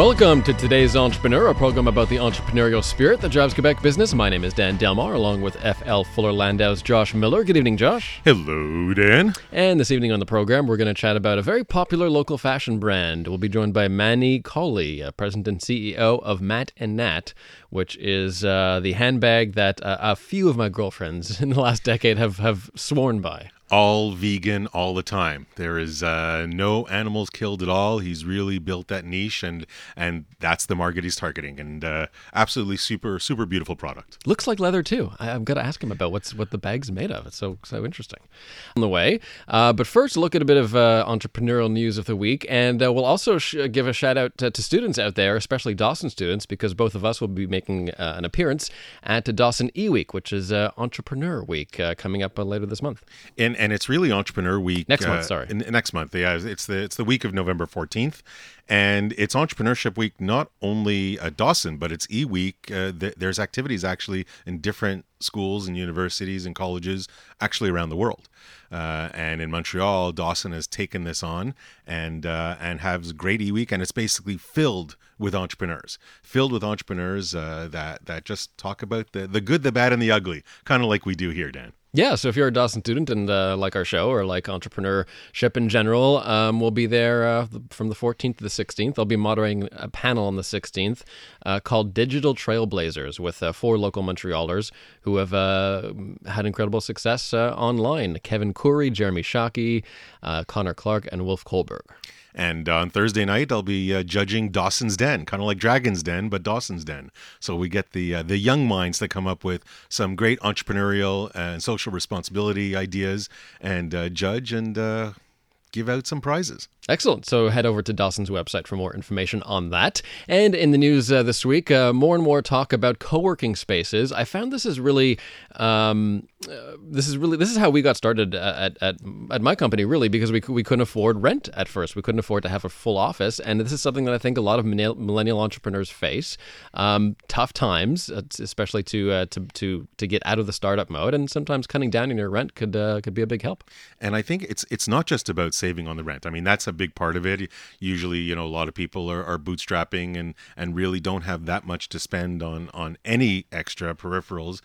Welcome to today's Entrepreneur, a program about the entrepreneurial spirit that drives Quebec business. My name is Dan Delmar, along with FL Fuller Landau's Josh Miller. Good evening, Josh. Hello, Dan. And this evening on the program, we're going to chat about a very popular local fashion brand. We'll be joined by Manny Kohli, uh, President and CEO of Matt and Nat, which is uh, the handbag that uh, a few of my girlfriends in the last decade have, have sworn by all vegan all the time. There is uh, no animals killed at all. He's really built that niche, and and that's the market he's targeting. And uh, absolutely super super beautiful product. Looks like leather too. I, got to ask him about what's what the bag's made of. It's so so interesting. On the way, uh, but first look at a bit of uh, entrepreneurial news of the week, and uh, we'll also sh- give a shout out to, to, students out there, especially Dawson students, because both of us will be making uh, an appearance at Dawson E Week, which is Entrepreneur Week coming up later this month. And and it's really Entrepreneur Week next month. Uh, sorry, in, next month. Yeah, it's the it's the week of November fourteenth, and it's Entrepreneurship Week not only at Dawson, but it's E Week. Uh, th- there's activities actually in different schools and universities and colleges actually around the world. Uh, and in Montreal, Dawson has taken this on and uh, and has great e week, and it's basically filled with entrepreneurs, filled with entrepreneurs uh, that that just talk about the the good, the bad, and the ugly, kind of like we do here, Dan. Yeah, so if you're a Dawson student and uh, like our show or like entrepreneurship in general, um, we'll be there uh, from the 14th to the 16th. I'll be moderating a panel on the 16th uh, called Digital Trailblazers with uh, four local Montrealers who have uh, had incredible success uh, online Kevin Coury, Jeremy Shockey, Connor Clark, and Wolf Kohlberg. And on Thursday night, I'll be uh, judging Dawson's Den, kind of like Dragon's Den, but Dawson's Den. So we get the uh, the young minds that come up with some great entrepreneurial and social responsibility ideas, and uh, judge and uh, give out some prizes. Excellent. So head over to Dawson's website for more information on that. And in the news uh, this week, uh, more and more talk about co-working spaces. I found this is really, um, uh, this is really, this is how we got started at, at, at my company, really, because we, we couldn't afford rent at first. We couldn't afford to have a full office. And this is something that I think a lot of millennial entrepreneurs face. Um, tough times, especially to, uh, to, to, to get out of the startup mode. And sometimes cutting down on your rent could, uh, could be a big help. And I think it's, it's not just about saving on the rent. I mean, that's a big part of it. Usually, you know, a lot of people are, are bootstrapping and and really don't have that much to spend on on any extra peripherals.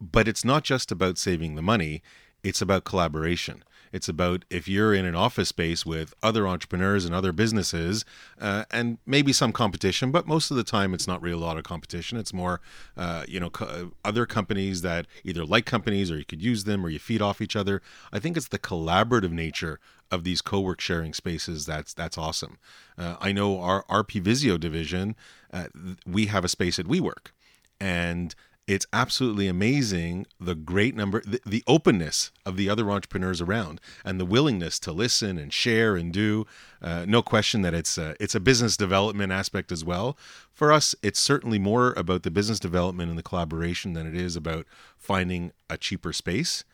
But it's not just about saving the money; it's about collaboration. It's about if you're in an office space with other entrepreneurs and other businesses, uh, and maybe some competition, but most of the time it's not really a lot of competition. It's more, uh, you know, co- other companies that either like companies or you could use them or you feed off each other. I think it's the collaborative nature of these co-work sharing spaces that's that's awesome uh, i know our rp visio division uh, we have a space at WeWork and it's absolutely amazing the great number the, the, openness of the other entrepreneurs around and the willingness to listen and share and do. Uh, no question that it's a, it's a business development aspect as well. For us it's certainly more about the business development and the collaboration than it is about finding a cheaper space.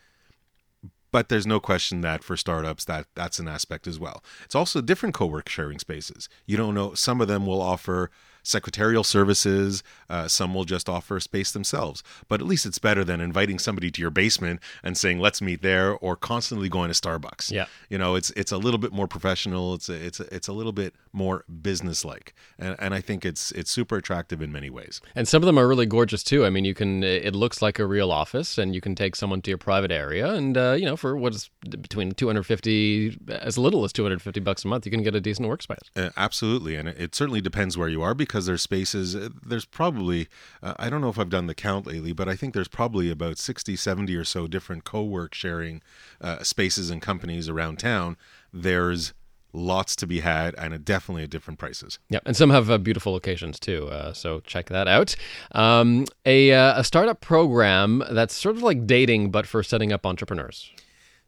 But there's no question that for startups that that's an aspect as well. It's also different co-work sharing spaces. You don't know some of them will offer secretarial services. Uh, some will just offer space themselves. But at least it's better than inviting somebody to your basement and saying, "Let's meet there," or constantly going to Starbucks. Yeah, you know, it's it's a little bit more professional. It's a, it's a, it's a little bit more businesslike, and and I think it's it's super attractive in many ways. And some of them are really gorgeous too. I mean, you can it looks like a real office, and you can take someone to your private area, and uh, you know, for what's between 250 as little as 250 bucks a month, you can get a decent workspace. Uh, absolutely, and it, it certainly depends where you are because because there's spaces uh, there's probably uh, i don't know if i've done the count lately but i think there's probably about 60 70 or so different co-work sharing uh, spaces and companies around town there's lots to be had and definitely at different prices. Yeah, and some have uh, beautiful locations too. Uh, so check that out. Um, a, uh, a startup program that's sort of like dating, but for setting up entrepreneurs.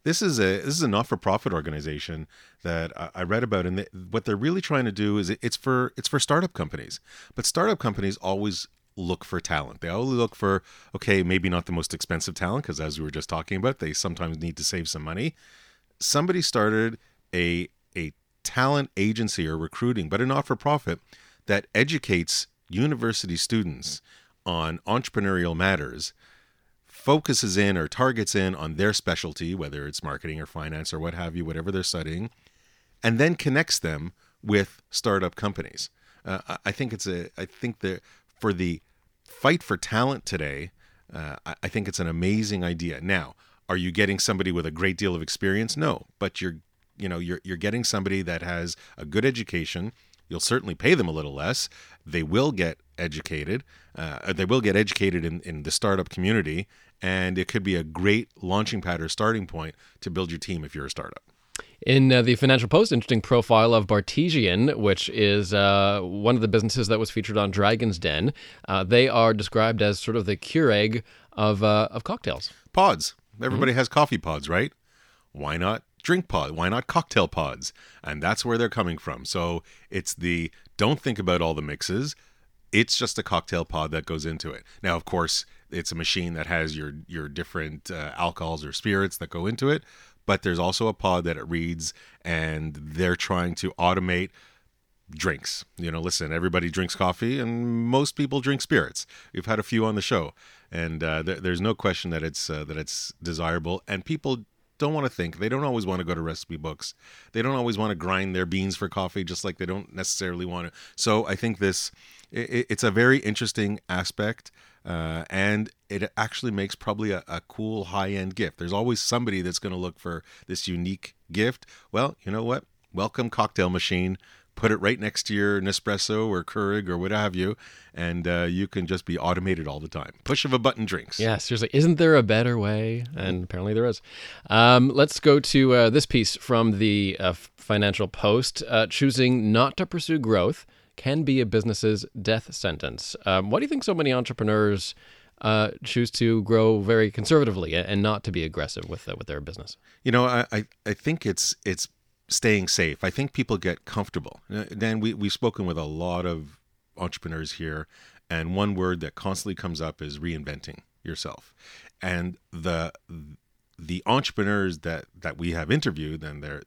This is a this is a not for profit organization that I read about, and what they're really trying to do is it's for it's for startup companies. But startup companies always look for talent. They all look for, okay, maybe not the most expensive talent, because as we were just talking about, they sometimes need to save some money. Somebody started a, a talent agency or recruiting, but a not for profit that educates university students on entrepreneurial matters, focuses in or targets in on their specialty, whether it's marketing or finance or what have you, whatever they're studying, and then connects them with startup companies. Uh, I think it's a. I think that for the fight for talent today, uh, I think it's an amazing idea. Now, are you getting somebody with a great deal of experience? No, but you're, you know, you're you're getting somebody that has a good education. You'll certainly pay them a little less. They will get educated. Uh, they will get educated in, in the startup community, and it could be a great launching pad or starting point to build your team if you're a startup. In uh, the Financial Post, interesting profile of Bartesian, which is uh, one of the businesses that was featured on Dragon's Den. Uh, they are described as sort of the Keurig of uh, of cocktails. Pods. Everybody mm-hmm. has coffee pods, right? Why not drink pod? Why not cocktail pods? And that's where they're coming from. So it's the don't think about all the mixes. It's just a cocktail pod that goes into it. Now, of course, it's a machine that has your your different uh, alcohols or spirits that go into it but there's also a pod that it reads and they're trying to automate drinks. You know, listen, everybody drinks coffee and most people drink spirits. We've had a few on the show and uh, th- there's no question that it's uh, that it's desirable and people don't want to think. They don't always want to go to recipe books. They don't always want to grind their beans for coffee just like they don't necessarily want to. So I think this it, it's a very interesting aspect uh, and it actually makes probably a, a cool high end gift. There's always somebody that's going to look for this unique gift. Well, you know what? Welcome cocktail machine. Put it right next to your Nespresso or Keurig or what have you, and uh, you can just be automated all the time. Push of a button drinks. Yeah, seriously. Isn't there a better way? And apparently there is. Um, let's go to uh, this piece from the uh, Financial Post uh, choosing not to pursue growth can be a business's death sentence. Um, why do you think so many entrepreneurs uh, choose to grow very conservatively and not to be aggressive with uh, with their business? You know, I, I think it's it's staying safe. I think people get comfortable. Dan, we we've spoken with a lot of entrepreneurs here, and one word that constantly comes up is reinventing yourself. And the the entrepreneurs that that we have interviewed, and they're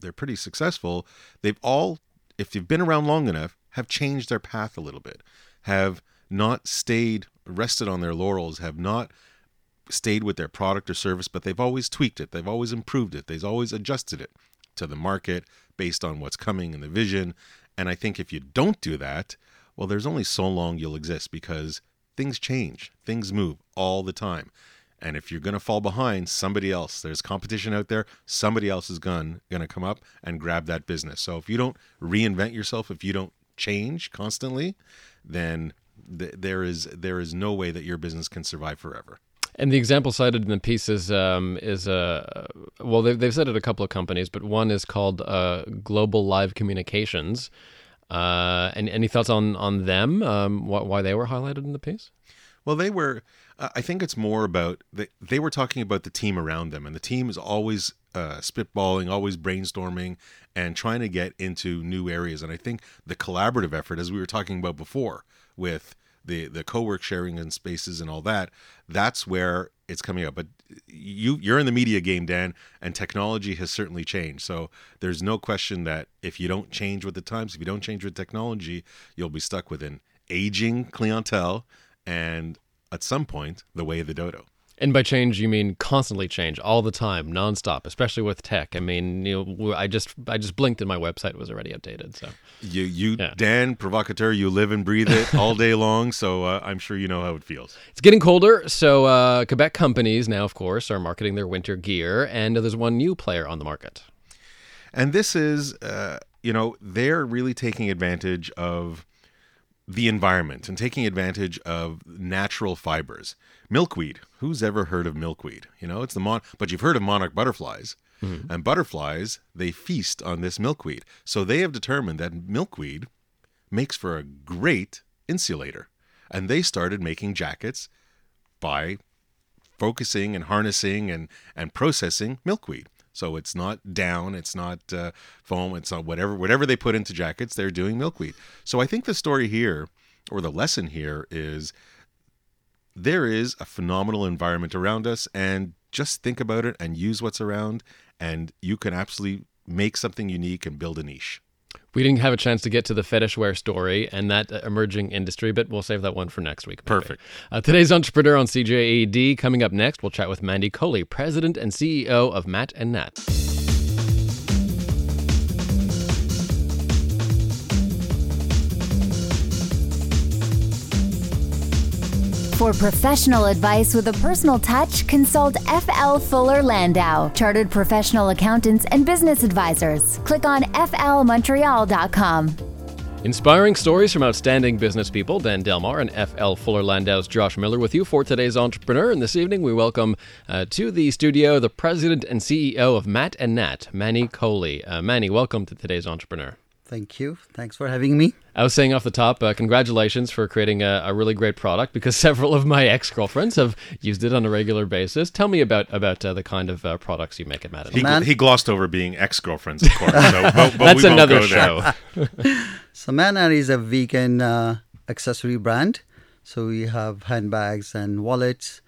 they're pretty successful. They've all, if you've been around long enough, have changed their path a little bit, have not stayed rested on their laurels, have not stayed with their product or service, but they've always tweaked it, they've always improved it, they've always adjusted it to the market based on what's coming in the vision. And I think if you don't do that, well, there's only so long you'll exist because things change, things move all the time. And if you're going to fall behind, somebody else, there's competition out there, somebody else is going to come up and grab that business. So if you don't reinvent yourself, if you don't change constantly, then th- there is there is no way that your business can survive forever. And the example cited in the piece is um, is uh, well they've they've said it a couple of companies, but one is called uh, Global Live Communications. Uh, and any thoughts on on them? Um, wh- why they were highlighted in the piece? Well, they were. I think it's more about they, they were talking about the team around them, and the team is always uh, spitballing, always brainstorming, and trying to get into new areas. And I think the collaborative effort, as we were talking about before, with the the co-work sharing and spaces and all that, that's where it's coming up. But you you're in the media game, Dan, and technology has certainly changed. So there's no question that if you don't change with the times, if you don't change with technology, you'll be stuck with an aging clientele and at some point the way of the dodo. And by change, you mean constantly change, all the time, nonstop, especially with tech. I mean, you know, I just I just blinked and my website was already updated. So you, you, yeah. Dan, provocateur, you live and breathe it all day long. So uh, I'm sure you know how it feels. It's getting colder, so uh, Quebec companies now, of course, are marketing their winter gear, and there's one new player on the market. And this is, uh, you know, they're really taking advantage of the environment and taking advantage of natural fibers. Milkweed. Who's ever heard of milkweed? You know, it's the mon, but you've heard of monarch butterflies. Mm-hmm. And butterflies, they feast on this milkweed. So they have determined that milkweed makes for a great insulator. And they started making jackets by focusing and harnessing and, and processing milkweed. So it's not down, it's not uh, foam, it's not whatever whatever they put into jackets. They're doing milkweed. So I think the story here or the lesson here is there is a phenomenal environment around us and just think about it and use what's around and you can absolutely make something unique and build a niche. We didn't have a chance to get to the fetish wear story and that uh, emerging industry, but we'll save that one for next week. maybe. Perfect. Uh, today's entrepreneur on CJAD coming up next. We'll chat with Manny Kohli, president and CEO of Matt and Nat. For professional advice with a personal touch, consult FL Fuller Landau, Chartered Professional Accountants and Business Advisors. Click on flmontreal.com. Inspiring stories from outstanding business people, Dan Delmar and FL Fuller Landau's Josh Miller with you for today's entrepreneur. And this evening we welcome uh, to the studio the president and CEO of Matt and Nat, Manny Kohli. Uh, Manny, welcome to today's entrepreneur. Thank you. Thanks for having me. I was saying off the top, uh, congratulations for creating a, a, really great product because several of my ex girlfriends have used it on a regular basis. Tell me about about uh, the kind of uh, products you make at Matt He, Man- he glossed over being ex girlfriends, of course. So, but, but That's we another go show. So Manor is a vegan uh, accessory brand. So we have handbags and wallets,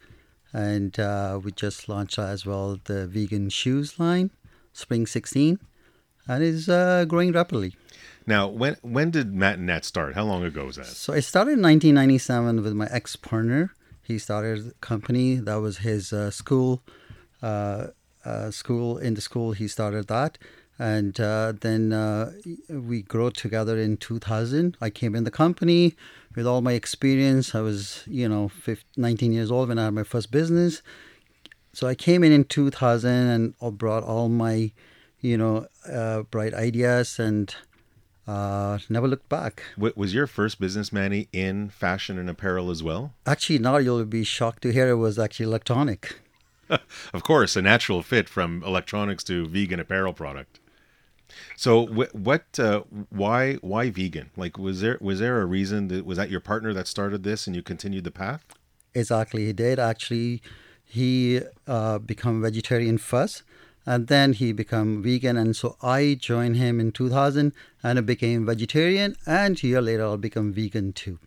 and uh, we just launched as well the vegan shoes line, Spring 16, and is uh, growing rapidly. Now, when when did Matt and Nat start? How long ago was that? So I started in 1997 with my ex-partner. He started a company that was his uh, school. Uh, uh, school in the school he started that, and uh, then uh, we grew together in 2000. I came in the company with all my experience. I was you know 15, 19 years old when I had my first business. So I came in in 2000 and brought all my you know uh, bright ideas and uh, never looked back. Was your first business, Manny, in fashion and apparel as well? Actually, now you'll be shocked to hear it was actually electronic. Of course, a natural fit from electronics to vegan apparel product. So, wh- what? Uh, why? Why vegan? Like, was there was there a reason that was that your partner that started this and you continued the path? Exactly, he did. Actually, he uh, become vegetarian first, and then he become vegan. And so I joined him in 2000, and I became vegetarian. And a year later, I'll become vegan too.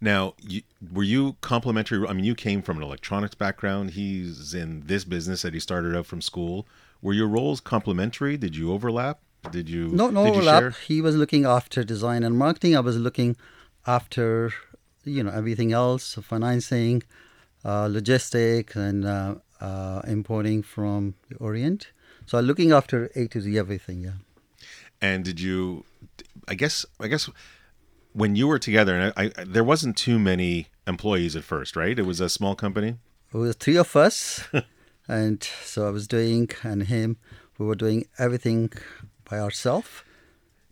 Now, you, were you complementary? I mean, you came from an electronics background. He's in this business that he started out from school. Were your roles complementary? Did you overlap? Did you? No, no did you overlap. share? He was looking after design and marketing. I was looking after, you know, everything else, financing, uh, logistics, and uh, uh, importing from the Orient. So I'm looking after A to Z everything. Yeah. And did you? I guess. I guess when you were together, and I, I, there wasn't too many employees at first, right? It was a small company. It was three of us, and so I was doing and him. We were doing everything by ourselves.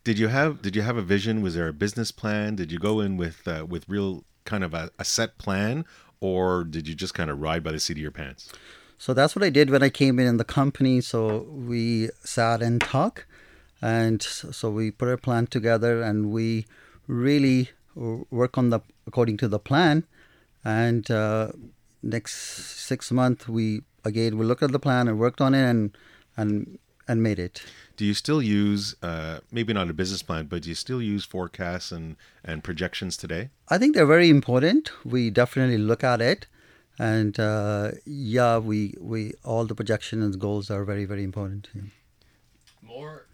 Did you have Did you have a vision? Was there a business plan? Did you go in with uh, with real kind of a, a set plan, or did you just kind of ride by the seat of your pants? So that's what I did when I came in in the company. So we sat and talked, and so we put a plan together, and we really work on the according to the plan. And uh, next six months, we again we looked at the plan and worked on it, and and and made it. Do you still use uh, maybe not a business plan, but do you still use forecasts and and projections today? I think they're very important. We definitely look at it, and uh, yeah, we we all the projections and goals are very very important. More.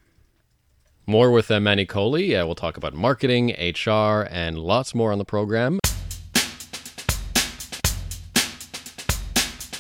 More with uh, Manny Kohli. Uh, we'll talk about marketing, HR, and lots more on the program.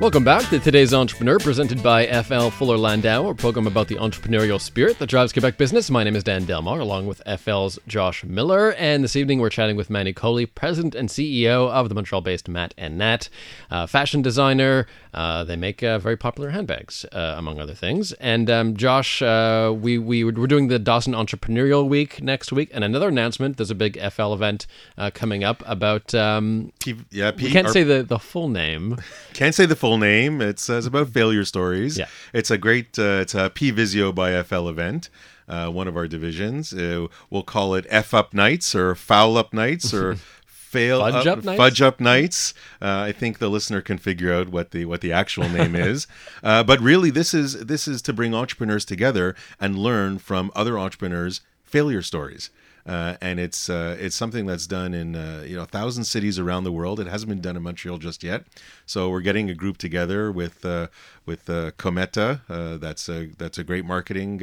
Welcome back to today's Entrepreneur, presented by FL Fuller Landau, a program about the entrepreneurial spirit that drives Quebec business. My name is Dan Delmar, along with FL's Josh Miller, and this evening we're chatting with Manny Kohli, President and CEO of the Montreal-based Matt and Nat, uh, fashion designer. Uh, they make uh, very popular handbags, uh, among other things. And um, Josh, uh, we we we're doing the Dawson Entrepreneurial Week next week, and another announcement. There's a big FL event uh, coming up about. Um, P, yeah, P, we can't say the the full name. Can't say the full name. It's, uh, it's about failure stories. Yeah. It's a great, uh, it's a P Visio by FL event, uh, one of our divisions. Uh, we'll call it F Up Nights or Foul Up Nights or fail Fudge uh, Up Nights? Fudge Up Nights. Uh, I think the listener can figure out what the what the actual name is. Uh, but really, this is this is to bring entrepreneurs together and learn from other entrepreneurs' failure stories. Uh, and it's uh, it's something that's done in uh, you know a thousand cities around the world. It hasn't been done in Montreal just yet. So we're getting a group together with uh, with uh, Cometa. Uh, that's a that's a great marketing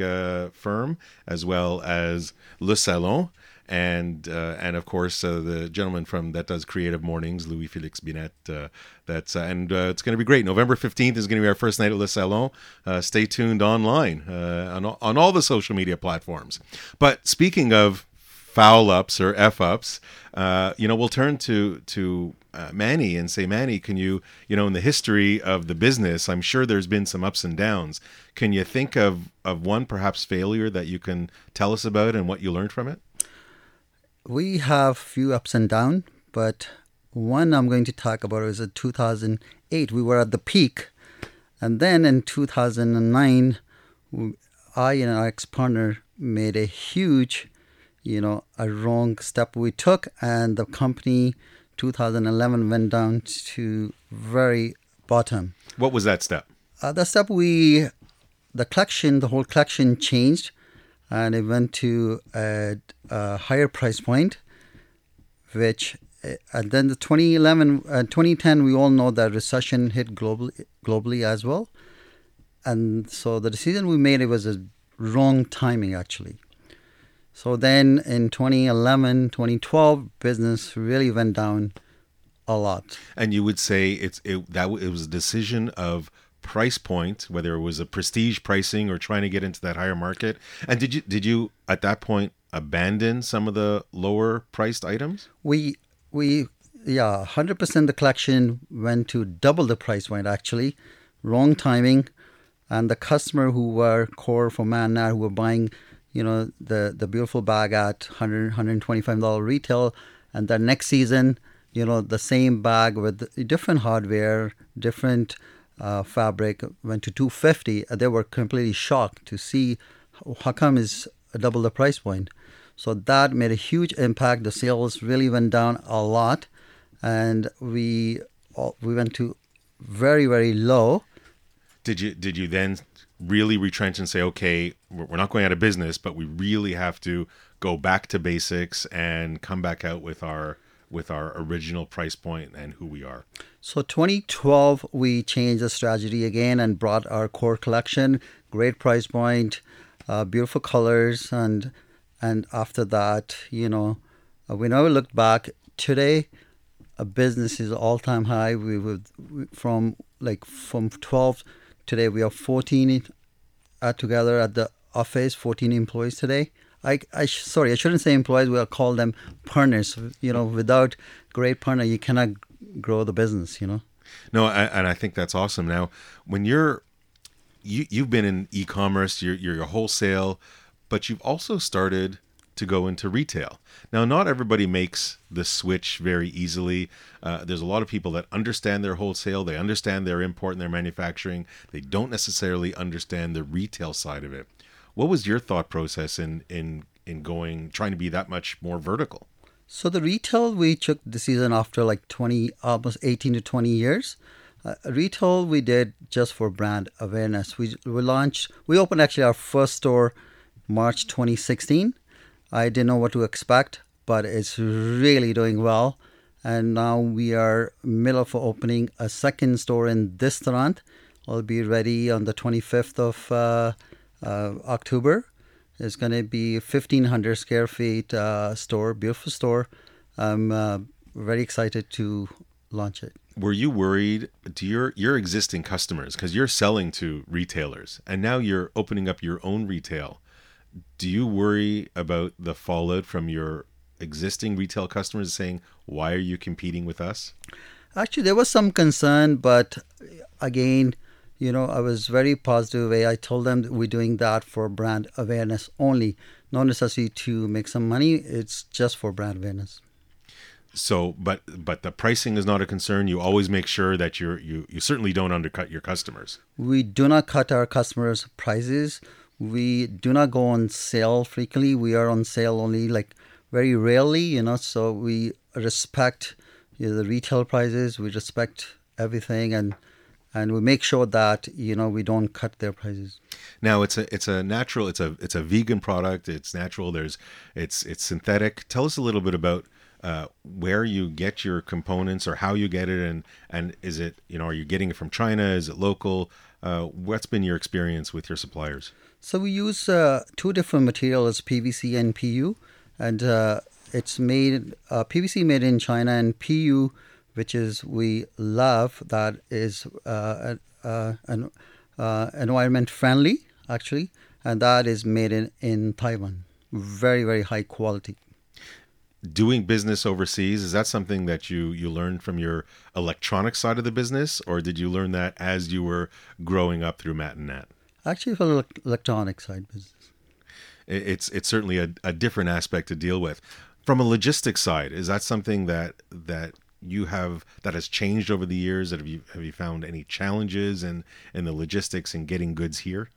firm, as well as Le Salon, and uh, and of course uh, the gentleman from that does Creative Mornings, Louis Felix Binet. Uh, that's and it's going to be great. November fifteenth is going to be our first night at Le Salon. Stay tuned online on on all the social media platforms. But speaking of foul ups or f ups, uh, you know, we'll turn to to uh, Manny and say, Manny, can you, you know, in the history of the business, I'm sure there's been some ups and downs. Can you think of of one perhaps failure that you can tell us about and what you learned from it? We have few ups and downs, but one I'm going to talk about is in 2008. We were at the peak, and then in 2009, I and our ex-partner made a huge, you know, a wrong step we took, and the company 2011 went down to very bottom. What was that step? Uh, the step we, the collection, the whole collection changed, and it went to a, a higher price point, which, uh, and then the 2011, uh, 2010, we all know that recession hit globally, globally as well, and so the decision we made it was a wrong timing actually. So then in 2011, 2012, business really went down a lot. And you would say it's it, that it was a decision of price point, whether it was a prestige pricing or trying to get into that higher market. And did you did you at that point abandon some of the lower priced items? we we yeah 100% the collection went to double the price point actually wrong timing and the customer who were core for man now who were buying you know the the beautiful bag at 100 125 dollar retail and the next season you know the same bag with different hardware different uh, fabric went to 250 and they were completely shocked to see how come is double the price point so that made a huge impact. The sales really went down a lot, and we we went to very very low. Did you did you then really retrench and say, okay, we're not going out of business, but we really have to go back to basics and come back out with our with our original price point and who we are? So 2012 we changed the strategy again and brought our core collection, great price point, uh, beautiful colors, and and after that, you know, uh, we never looked back. Today, a business is all time high. We would from like from 12 today we are 14 uh, together at the office 14 employees today I, I sh- sorry i shouldn't say employees we'll call them partners you know without great partner you cannot grow the business you know No, I- and I think that's awesome. Now, when you're you you've been in e-commerce, you're you're wholesale, but you've also started to go into retail. Now, not everybody makes the switch very easily. Uh, there's a lot of people that understand their wholesale, they understand their import and their manufacturing. They don't necessarily understand the retail side of it. What was your thought process in in in going trying to be that much more vertical? So the retail we took the season after like 20, almost 18 to 20 years. Uh, retail we did just for brand awareness. We we launched, we opened actually our first store March 2016. I didn't know what to expect, but it's really doing well. And now we are middle for opening a second store in this Toronto. I'll be ready on the 25th of uh, uh, October. It's going to be 1,500 square feet uh, store, beautiful store. I'm uh, very excited to launch it. were you worried to your your existing customers because you're selling to retailers and now you're opening up your own retail do you worry about the fallout from your existing retail customers saying why are you competing with us Actually, there was some concern, but again, you know, I was very positive way. I told them that we're doing that for brand awareness only, no necessity to make some money. It's just for brand awareness. so but but the pricing is not a concern you always make sure that you're you you certainly don't undercut your customers We do not cut our customers' prices. We do not go on sale frequently. We are on sale only like very rarely, you know. So we respect you know, the retail prices. We respect everything, and and we make sure that you know we don't cut their prices. Now it's a it's a natural it's a it's a vegan product. It's natural. There's it's it's synthetic. Tell us a little bit about uh, where you get your components or how you get it, and and is it you know are you getting it from China? Is it local? Uh, what's been your experience with your suppliers? So we use uh, two different materials, PVC and PU, and uh, it's made uh, PVC made in China and PU, which is we love that is uh, an environment friendly actually, and that is made in in Taiwan, very very high quality. Doing business overseas is that something that you you learned from your electronic side of the business or did you learn that as you were growing up through nat actually for the electronic side business. It's it's certainly a, a different aspect to deal with. From a logistics side is that something that that you have that has changed over the years? That have you have you found any challenges in in the logistics and getting goods here?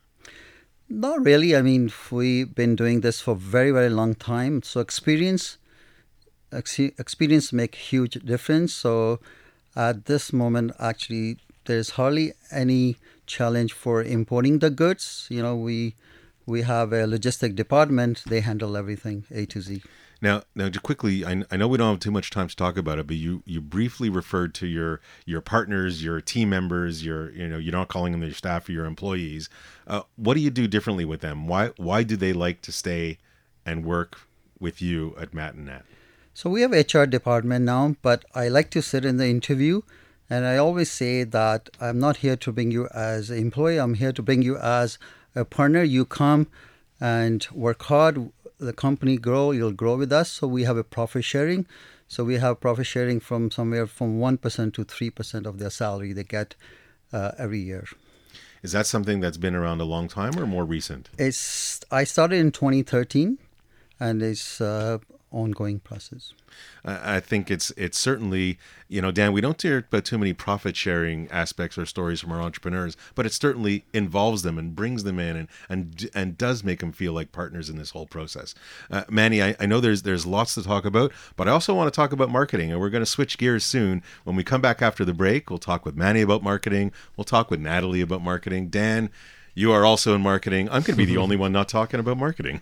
Not really. I mean we've been doing this for a very very long time. So experience experience make huge difference. So at this moment, actually, there's hardly any challenge for importing the goods. You know, we we have a logistic department; they handle everything A to Z. Now, now, to quickly, I, I know we don't have too much time to talk about it, but you you briefly referred to your your partners, your team members, your you know you're not calling them your staff or your employees. Uh, what do you do differently with them? Why why do they like to stay and work with you at Nat? So we have HR department now, but I like to sit in the interview and I always say that I'm not here to bring you as an employee. I'm here to bring you as a partner. You come and work hard. The company grow. You'll grow with us. So we have a profit sharing. So we have profit sharing from somewhere from one percent to three percent of their salary they get uh, every year. Is that something that's been around a long time or more recent? It's I started in 2013, and it's uh, ongoing process. I think it's it's certainly you know Dan we don't hear about too many profit sharing aspects or stories from our entrepreneurs, but it certainly involves them and brings them in and and and does make them feel like partners in this whole process. Uh, Manny, I, I know there's there's lots to talk about, but I also want to talk about marketing, and we're going to switch gears soon. When we come back after the break, we'll talk with Manny about marketing. We'll talk with Natalie about marketing. Dan, you are also in marketing. I'm going to be the only one not talking about marketing.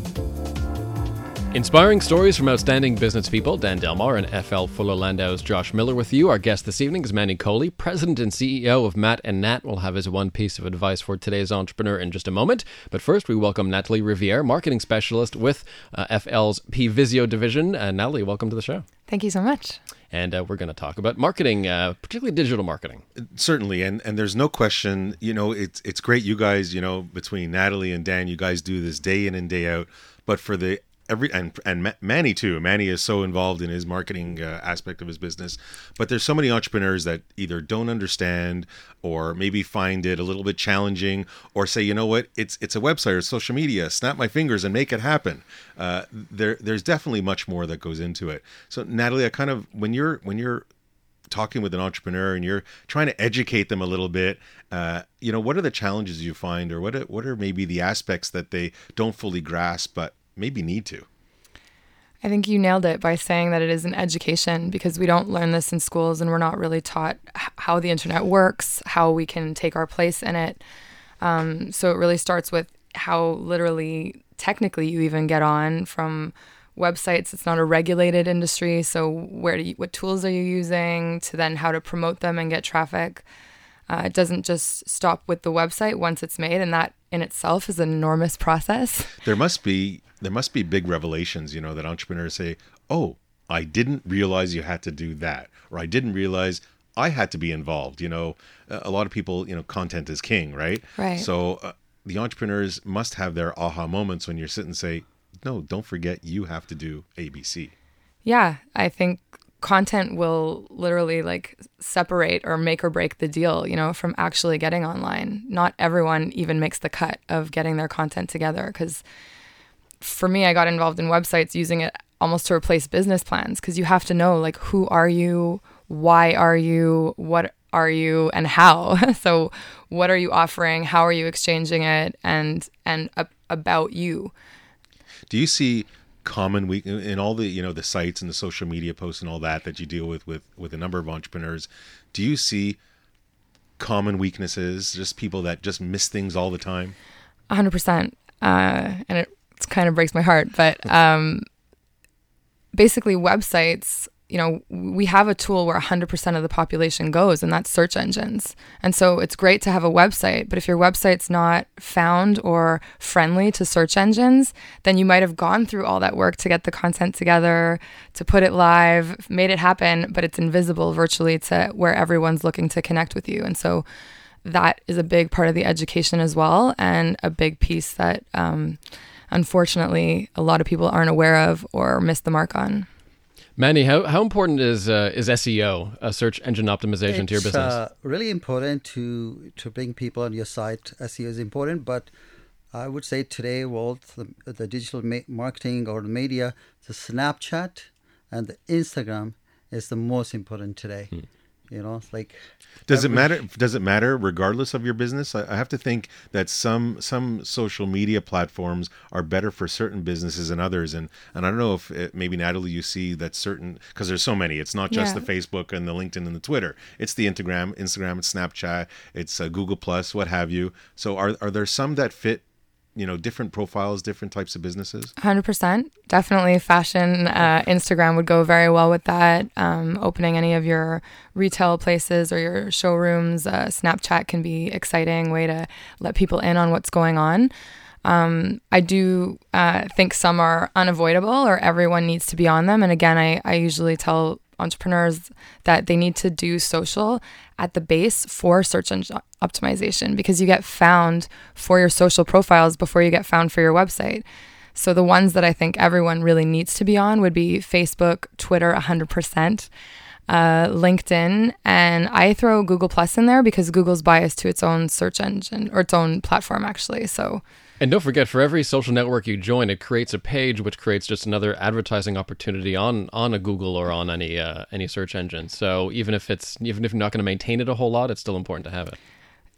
Inspiring stories from outstanding business people, Dan Delmar and FL Fuller Landau's Josh Miller with you. Our guest this evening is Manny Kohli, President and CEO of Matt and Nat. We'll have his one piece of advice for today's entrepreneur in just a moment. But first, we welcome Natalie Riviere, Marketing Specialist with uh, FL's PVisio division. Uh, Natalie, welcome to the show. Thank you so much. And uh, we're going to talk about marketing, uh, particularly digital marketing. Certainly, and and there's no question. You know, it's it's great. You guys, you know, between Natalie and Dan, you guys do this day in and day out. But for the every and and Manny too. Manny is so involved in his marketing uh, aspect of his business, but there's so many entrepreneurs that either don't understand or maybe find it a little bit challenging, or say, you know what, it's it's a website or social media. Snap my fingers and make it happen. Uh, there there's definitely much more that goes into it. So Natalie, I kind of when you're when you're talking with an entrepreneur and you're trying to educate them a little bit uh, you know what are the challenges you find or what are, what are maybe the aspects that they don't fully grasp but maybe need to. I think you nailed it by saying that it is an education because we don't learn this in schools and we're not really taught how the internet works, how we can take our place in it. Um, so it really starts with how literally technically you even get on from websites. It's not a regulated industry, so where do you, what tools are you using to then how to promote them and get traffic? Uh, it doesn't just stop with the website once it's made, and that in itself is an enormous process. There must be there must be big revelations, you know, that entrepreneurs say, "Oh, I didn't realize you had to do that," or "I didn't realize I had to be involved." You know, a lot of people, you know, content is king, right? Right. So uh, the entrepreneurs must have their aha moments when you sit and say, "No, don't forget, you have to do ABC." Yeah, I think content will literally like separate or make or break the deal, you know, from actually getting online. Not everyone even makes the cut of getting their content together because for me, I got involved in websites using it almost to replace business plans because you have to know like who are you, why are you, what are you and how. so what are you offering, how are you exchanging it and and uh, about you. Do you see common week in all the you know the sites and the social media posts and all that that you deal with with with a number of entrepreneurs do you see common weaknesses just people that just miss things all the time 100% uh, and it kind of breaks my heart but um, basically websites you know, we have a tool where 100% of the population goes, and that's search engines. And so it's great to have a website, but if your website's not found or friendly to search engines, then you might have gone through all that work to get the content together, to put it live, made it happen, but it's invisible virtually to where everyone's looking to connect with you. And so that is a big part of the education as well, and a big piece that, um, unfortunately, a lot of people aren't aware of or miss the mark on. Manny, how, how important is uh, is SEO, uh, search engine optimization, it's, to your business? Uh, really important to to bring people on your site. SEO is important, but I would say today, well, the, the digital ma- marketing or the media, the Snapchat and the Instagram is the most important today. Hmm. You know, it's like does it matter? Does it matter regardless of your business? I, I have to think that some some social media platforms are better for certain businesses than others, and and I don't know if it, maybe Natalie, you see that certain because there's so many. It's not just yeah. the Facebook and the LinkedIn and the Twitter. It's the Instagram, Instagram, it's Snapchat, it's uh, Google Plus, what have you. So are are there some that fit you know different profiles different types of businesses? 100% definitely fashion uh, instagram would go very well with that. Um, opening any of your retail places or your showrooms uh, snapchat can be exciting way to let people in on what's going on. Um, I do uh, think some are unavoidable or everyone needs to be on them. And again, I, I usually tell entrepreneurs that they need to do social at the base for search engine optimization because you get found for your social profiles before you get found for your website. So the ones that I think everyone really needs to be on would be Facebook, Twitter, 100%. Uh, LinkedIn, and I throw Google Plus in there because Google's biased to its own search engine or its own platform, actually. So and don't forget, for every social network you join, it creates a page which creates just another advertising opportunity on on a Google or on any uh, any search engine. So even if it's even if you're not going to maintain it a whole lot, it's still important to have it.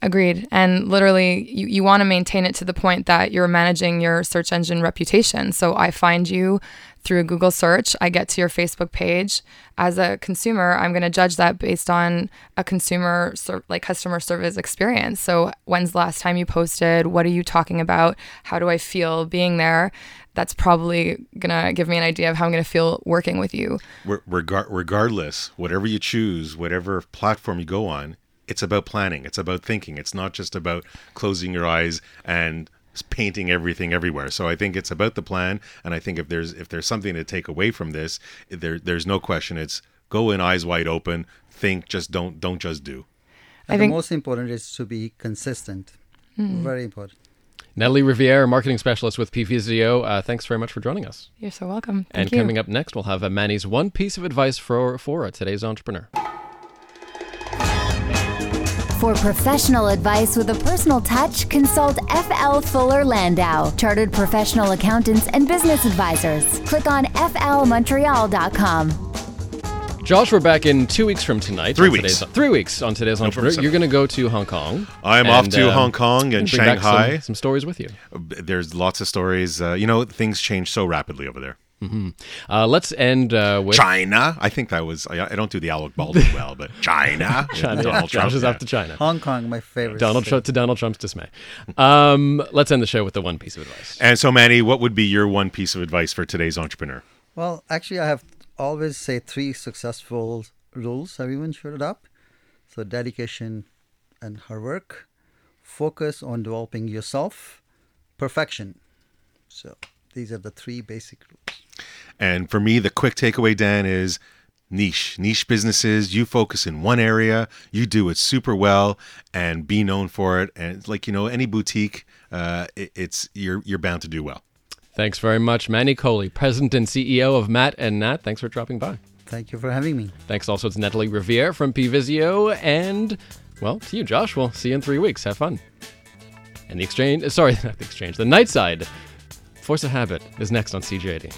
Agreed. And literally, you, you want to maintain it to the point that you're managing your search engine reputation. So I find you through a Google search, I get to your Facebook page. As a consumer, I'm going to judge that based on a consumer, like customer service experience. So, when's the last time you posted? What are you talking about? How do I feel being there? That's probably going to give me an idea of how I'm going to feel working with you. regardless, whatever you choose, whatever platform you go on, it's about planning. It's about thinking. It's not just about closing your eyes and painting everything everywhere. So I think it's about the plan, and I think if there's if there's something to take away from this, there there's no question. It's go in eyes wide open, think, just don't don't just do. I think the most important is to be consistent. Mm. Very important. Natalie Riviere, marketing specialist with PVisio. Uh, thanks very much for joining us. You're so welcome. Thank and you. coming up next, we'll have Manny's one piece of advice for for today's entrepreneur. For professional advice with a personal touch, consult FL Fuller Landau, chartered professional accountants and business advisors. Click on flmontreal.com. Josh, we're back in two weeks from tonight. Three weeks. Three weeks on today's no, Entrepreneur. You're going to go to Hong Kong. I'm off to um, Hong Kong and Shanghai. Some, some, stories with you. There's lots of stories. Uh, you know, things change so rapidly over there. Mm-hmm. Uh, let's end uh, with China. I think that was. I, I don't do the Alec Baldwin well, but China. China. Donald Trump Josh is off to China. Hong Kong, my favorite. Donald Trump to Donald Trump's dismay. Um, let's end the show with the one piece of advice. And so, Manny, what would be your one piece of advice for today's entrepreneur? Well, actually, I have always say three successful rules everyone should up. So, dedication and hard work, focus on developing yourself, perfection. So, these are the three basic rules. And for me, the quick takeaway, Dan, is niche niche businesses you focus in one area you do it super well and be known for it and like you know any boutique uh, it, it's you're you're bound to do well thanks very much manny kohli president and ceo of matt and nat thanks for dropping by Thank you for having me. Thanks also to Natalie Riviere from PVisio. And, well, to you, Josh. We'll see you in three weeks. Have fun. And the exchange, sorry, not the exchange, the night side. Force of Habit is next on CJAD.